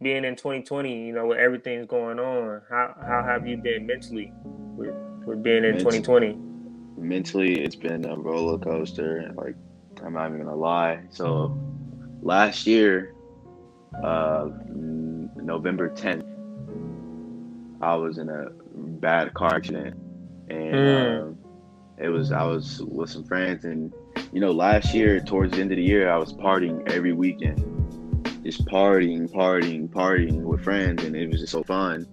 being in 2020, you know, with everything's going on, how how have you been mentally with with being in 2020? Mentally, it's been a roller coaster. Like I'm not even gonna lie. So last year, uh, November 10th, I was in a bad car accident, and mm. um, it was I was with some friends, and you know, last year towards the end of the year, I was partying every weekend, just partying, partying, partying with friends, and it was just so fun,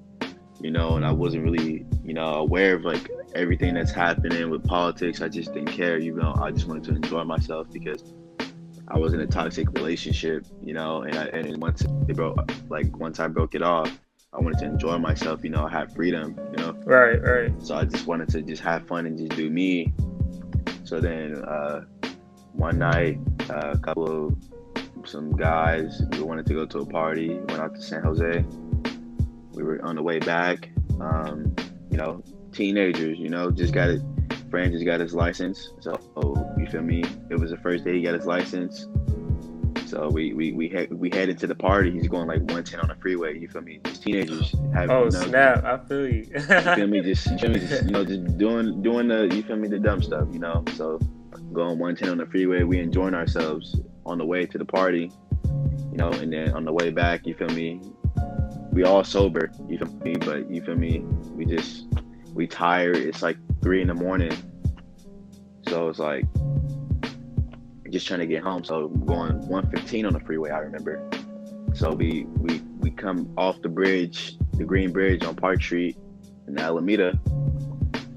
you know. And I wasn't really, you know, aware of like everything that's happening with politics. I just didn't care, you know. I just wanted to enjoy myself because I was in a toxic relationship, you know, and I, and once it broke, like once I broke it off, I wanted to enjoy myself, you know, have freedom, you know. Right, right. So I just wanted to just have fun and just do me. So then uh, one night, uh, a couple of some guys we wanted to go to a party. Went out to San Jose. We were on the way back. Um, you know, teenagers. You know, just got it. Friend just got his license. So you feel me? It was the first day he got his license. So we we we head we headed to the party. He's going like 110 on the freeway. You feel me? Just teenagers. Having, oh know, snap! I feel you. you feel me? Just you feel me? Just you know, just doing doing the you feel me the dumb stuff. You know. So going 110 on the freeway, we enjoying ourselves on the way to the party. You know, and then on the way back, you feel me? We all sober. You feel me? But you feel me? We just we tired. It's like three in the morning. So it's like just trying to get home. So going 115 on the freeway, I remember. So we we we come off the bridge, the Green Bridge on Park Street in Alameda.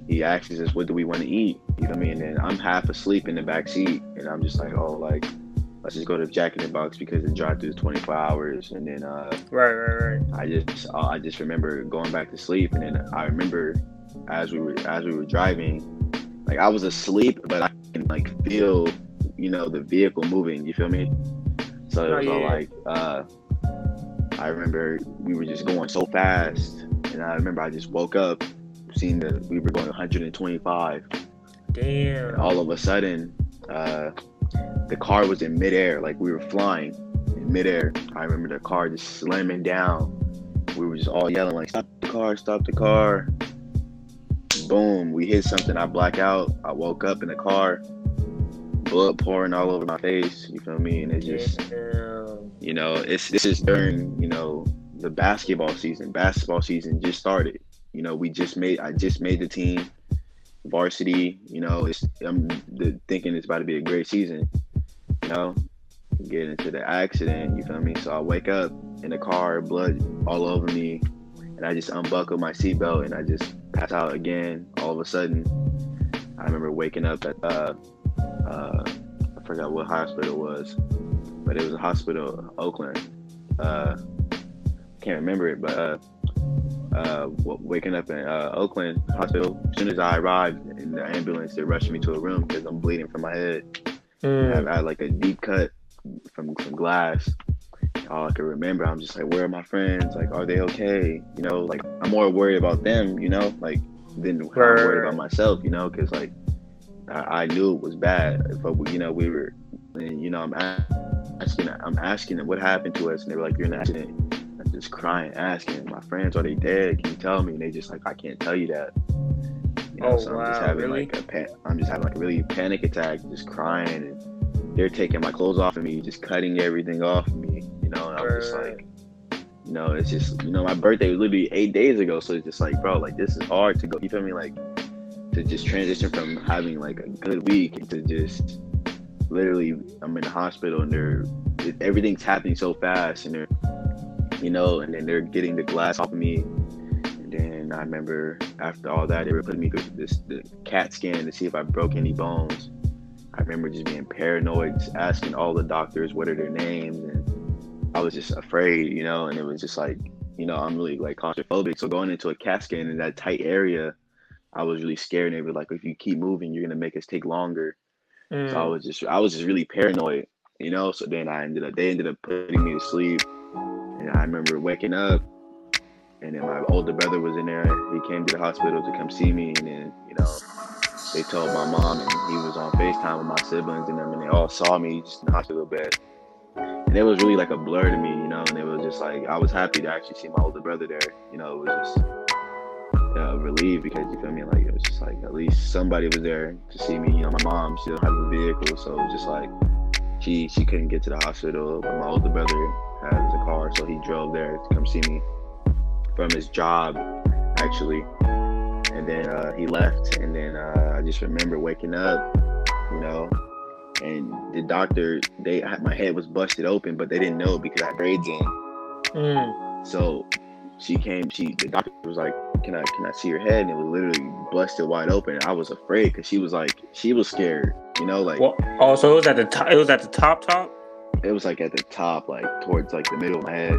He asks us, "What do we want to eat?" You know what I mean? And I'm half asleep in the back seat, and I'm just like, "Oh, like let's just go to Jack in the Box because the drive through is 24 hours." And then uh, right, right, right. I just uh, I just remember going back to sleep, and then I remember as we were as we were driving, like I was asleep, but I can like feel you know, the vehicle moving. You feel me? So it oh, was oh, yeah. all like, uh, I remember we were just going so fast, and I remember I just woke up, seeing that we were going 125. Damn. And all of a sudden, uh, the car was in midair, like we were flying in midair. I remember the car just slamming down. We were just all yelling like, "Stop the car! Stop the car!" Boom! We hit something. I black out. I woke up in the car blood pouring all over my face. You feel me? And it's just, you know, it's this is during you know the basketball season. Basketball season just started. You know, we just made. I just made the team, varsity. You know, it's I'm the, thinking it's about to be a great season. You know, get into the accident. You feel me? So I wake up in the car, blood all over me, and I just unbuckle my seatbelt and I just pass out again. All of a sudden, I remember waking up at uh, uh, I forgot what hospital it was, but it was a hospital, Oakland. Uh, can't remember it, but uh, uh, waking up in uh, Oakland hospital. As soon as I arrived in the ambulance, they rushed me to a room because I'm bleeding from my head. Mm. I, had like a deep cut from some glass. All I can remember, I'm just like, where are my friends? Like, are they okay? You know, like I'm more worried about them. You know, like than I'm worried about myself. You know, because like I, I, knew it was bad, but you know we were, and, you know I'm asking, I'm asking them what happened to us, and they were like, "You're in an accident." Just crying, asking my friends, "Are they dead? Can you tell me?" And they just like, "I can't tell you that." You know, oh so I'm wow, just having really? like a pan- I'm just having like a really panic attack, just crying, and they're taking my clothes off of me, just cutting everything off of me. You know, and I'm just like, you know, it's just you know, my birthday was literally eight days ago, so it's just like, bro, like this is hard to go. You feel me? Like to just transition from having like a good week to just literally I'm in the hospital and they're everything's happening so fast and they're you know and then they're getting the glass off of me and then I remember after all that they were putting me through this the CAT scan to see if I broke any bones. I remember just being paranoid, just asking all the doctors what are their names and I was just afraid, you know, and it was just like, you know, I'm really like claustrophobic. So going into a CAT scan in that tight area I was really scared. And they were like, if you keep moving, you're gonna make us take longer. Mm. So I mm. was just I was just really paranoid, you know. So then I ended up they ended up putting me to sleep, and I remember waking up, and then my older brother was in there. He came to the hospital to come see me, and then you know they told my mom, and he was on Facetime with my siblings and them, and they all saw me just in the hospital bed. And it was really like a blur to me, you know. And it was just like I was happy to actually see my older brother there. You know, it was just uh, relieved because you feel me. Like it was just like at least somebody was there to see me. You know, my mom don't have a vehicle, so it was just like she she couldn't get to the hospital, but my older brother has a car, so he drove there to come see me from his job actually. And then uh, he left, and then uh, I just remember waking up, you know, and the doctor they my head was busted open, but they didn't know because I had braids in. Mm. So she came. She the doctor was like, "Can I can I see your head?" And it was literally busted wide open. I was afraid because she was like she was scared. You know, like Well, oh, so it was at the top. It was at the top top. it was like at the top, like towards like the middle of my head,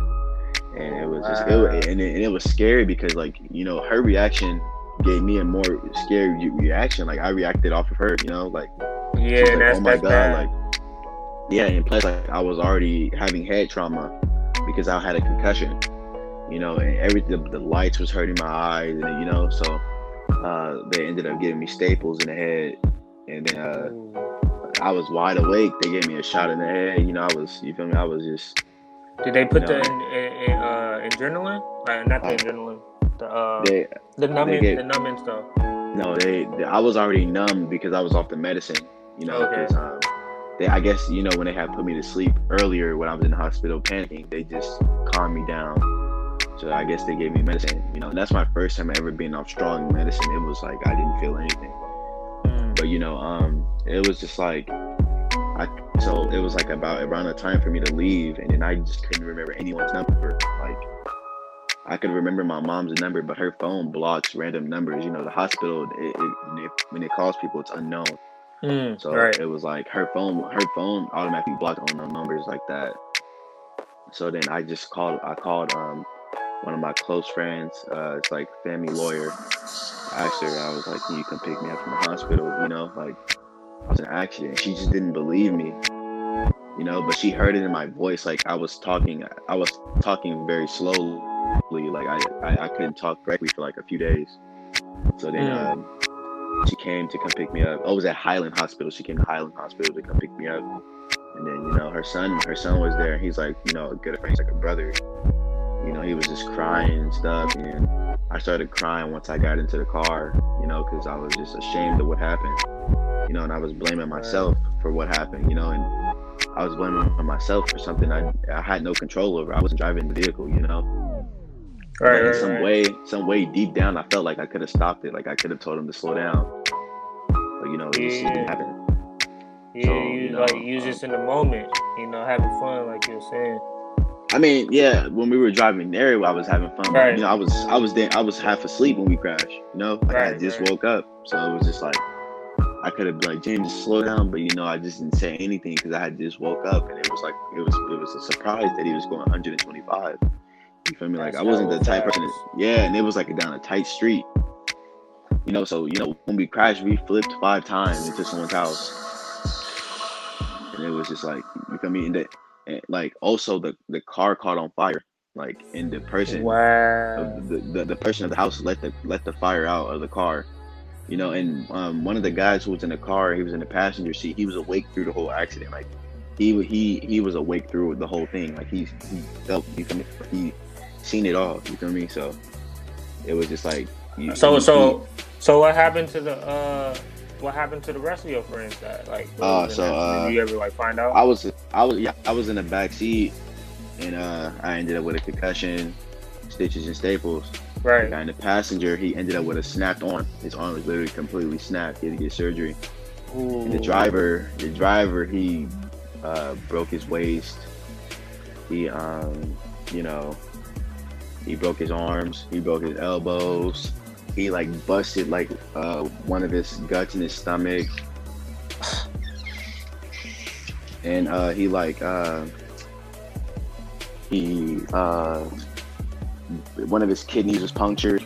and it was just Wow. wa- and it, and it was scary because like you know her reaction gave me a more scary reaction. Like I reacted off of her. You know, like Yeah, like, that's oh my that's god, bad. like yeah, and plus like I was already having head trauma because I had a concussion, you know, and everything the, the lights was hurting my eyes, and you know, so uh, they ended up giving me staples in the head, and then uh, I was wide awake. They gave me a shot in the head, you know, I was you feel me? I was just Did they put No. the in, in, in, uh, adrenaline? Uh, not the Oh. adrenaline. The uh, they the numbing, the numbing stuff. no they, they I was already numb because I was off the medicine, you know, Okay. um, they I guess you know when they had put me to sleep earlier when I was in the hospital panicking, they just calmed me down. So I guess they gave me medicine, you know. And that's my first time ever being off strong medicine. It was like I didn't feel anything. But you know, um, it was just like I. So it was like about around the time for me to leave, and then I just couldn't remember anyone's number. Like I could remember my mom's number, but her phone blocks random numbers. You know, the hospital it, it, when it calls people, it's unknown. Mm. So right. it was like her phone, her phone automatically blocked unknown numbers like that. So then I just called. I called um one of my close friends. Uh, it's like family lawyer. I asked her. I was like, "Can you come pick me up from the hospital?" You know, like I was in an accident. She just didn't believe me. You know, but she heard it in my voice. Like I was talking. I was talking very slowly. Like I I, I couldn't talk correctly for like a few days. So then Mm. um, she came to come pick me up. Oh, it was at Highland Hospital. She came to Highland Hospital to come pick me up. And then, you know, her son, her son was there. He's like, you know, a good friend. He's like a brother. You know, he was just crying and stuff. And I started crying once I got into the car, you know, because I was just ashamed of what happened. You know, and I was blaming myself for what happened, you know, and I was blaming myself for something I, I had no control over. I wasn't driving the vehicle, you know. Right. But in some right. way, some way deep down, I felt like I could have stopped it. Like I could have told him to slow down. But you know, it just didn't happen. Yeah, So, you, you know, like you was just um, in the moment, you know, having fun, like you're saying. I mean, yeah, when we were driving there, I was having fun. Right. you know, I was I was there, I was half asleep when we crashed. You know, like I just right. woke up, so it was just like I could have been like James, slow down, but you know, I just didn't say anything because I had just woke up, and it was like it was it was a surprise that he was going 125. You feel me? Like That's I wasn't the type person. Yeah, and it was like down a tight street. You know, so you know when we crashed, we flipped five times into someone's house, and it was just like you feel me. And, the, and like also the the car caught on fire, like and the person Wow. the, the, the person of the house let the let the fire out of the car you know and um, one of the guys who was in the car he was in the passenger seat he was awake through the whole accident like he he he was awake through the whole thing like he he felt you feel me he seen it all you feel me so it was just like you, So you- so so what happened to the uh what happened to the rest of your friends that like what Uh, so, uh, did you ever like find out? I was I was yeah I was in the back seat and uh I ended up with a concussion stitches and staples The right. guy in the passenger he ended up with a snapped arm his arm was literally completely snapped he had to get surgery And the driver, the driver, he uh, broke his waist. He, um, you know, he broke his arms. He broke his elbows. He like busted like uh, one of his guts in his stomach, and uh, he like uh, he uh, one of his kidneys was punctured.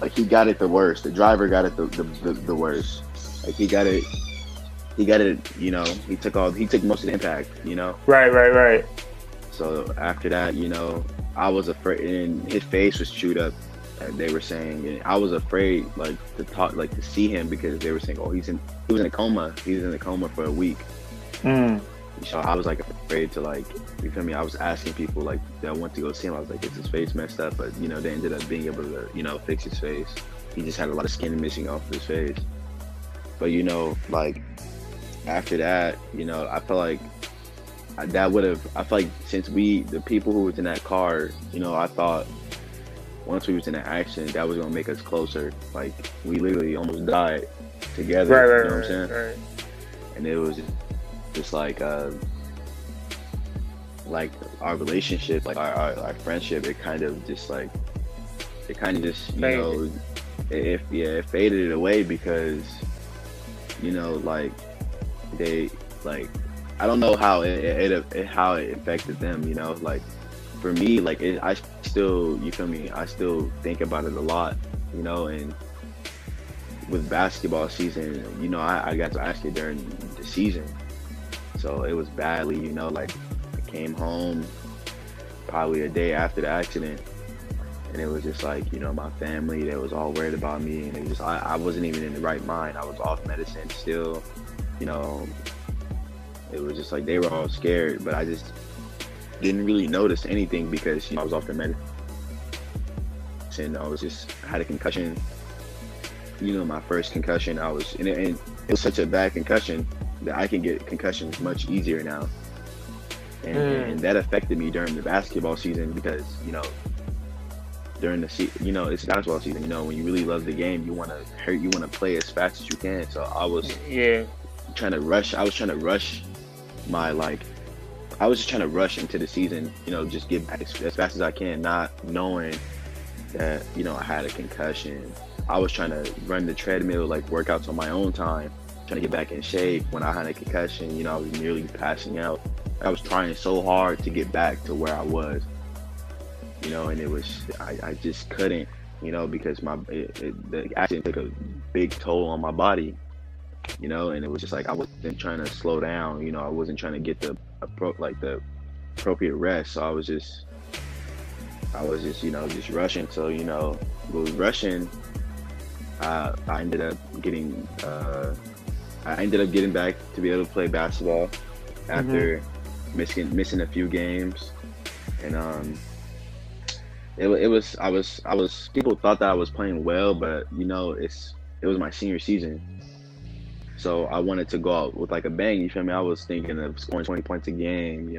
Like he got it the worst. The driver got it the, the, the, the worst. Like he got it, he got it. You know, he took all, he took most of the impact. You know, Right, right, right. so after that, you know, I was afraid, and his face was chewed up. uh, They were saying, and I was afraid, like to talk, like to see him because they were saying, oh, he's in, he was in a coma. He was in a coma for a week. Mm. so I was like afraid to like you feel me. I was asking people like that went to go see him. I was like, is his face messed up? But you know, they ended up being able to you know fix his face. He just had a lot of skin missing off of his face. But you know, like after that, you know, I felt like that would have. I feel like since we, the people who was in that car, you know, I thought once we was in an accident, that was gonna make us closer. Like we literally almost died together. Right, right, you know right, what I'm saying? right. And it was just like, uh, like our relationship, like our, our, our friendship, it kind of just like, it kind of just, you Faded. know, it, it, yeah, it faded it away because, you know, like they, like, I don't know how it, it, it how it affected them, you know, like for me, like it, I still, you feel me? I still think about it a lot, you know, and with basketball season, you know, I, I got to ask it during the season. So it was badly, you know, like I came home probably a day after the accident and it was just like, you know, my family, they was all worried about me and it just I, I wasn't even in the right mind. I was off medicine still, you know. It was just like they were all scared, but I just didn't really notice anything because you know, I was off the medicine. I was just I had a concussion you know, my first concussion, I was, and it, and it was such a bad concussion I can get concussions much easier now. And, Mm. and that affected me during the basketball season because, you know, during the season, you know, it's basketball season, you know, when you really love the game, you want to hurt, you want to play as fast as you can. So I was Yeah. trying to rush, I was trying to rush my, like, I was just trying to rush into the season, you know, just get back as, as fast as I can, not knowing that, you know, I had a concussion. I was trying to run the treadmill, like workouts on my own time, trying to get back in shape. When I had a concussion, you know, I was nearly passing out. I was trying so hard to get back to where I was, you know, and it was, I, I just couldn't, you know, because my, it, it, the accident took a big toll on my body, you know, and it was just like, I wasn't trying to slow down, you know, I wasn't trying to get the, like the appropriate rest. So I was just, I was just, you know, just rushing. So, you know, with rushing, uh, I ended up getting, uh, I ended up getting back to be able to play basketball after missing missing a few games, and um, it, it was I was I was people thought that I was playing well, but you know it's it was my senior season, so I wanted to go out with like a bang. You feel me? I was thinking of scoring twenty points a game, you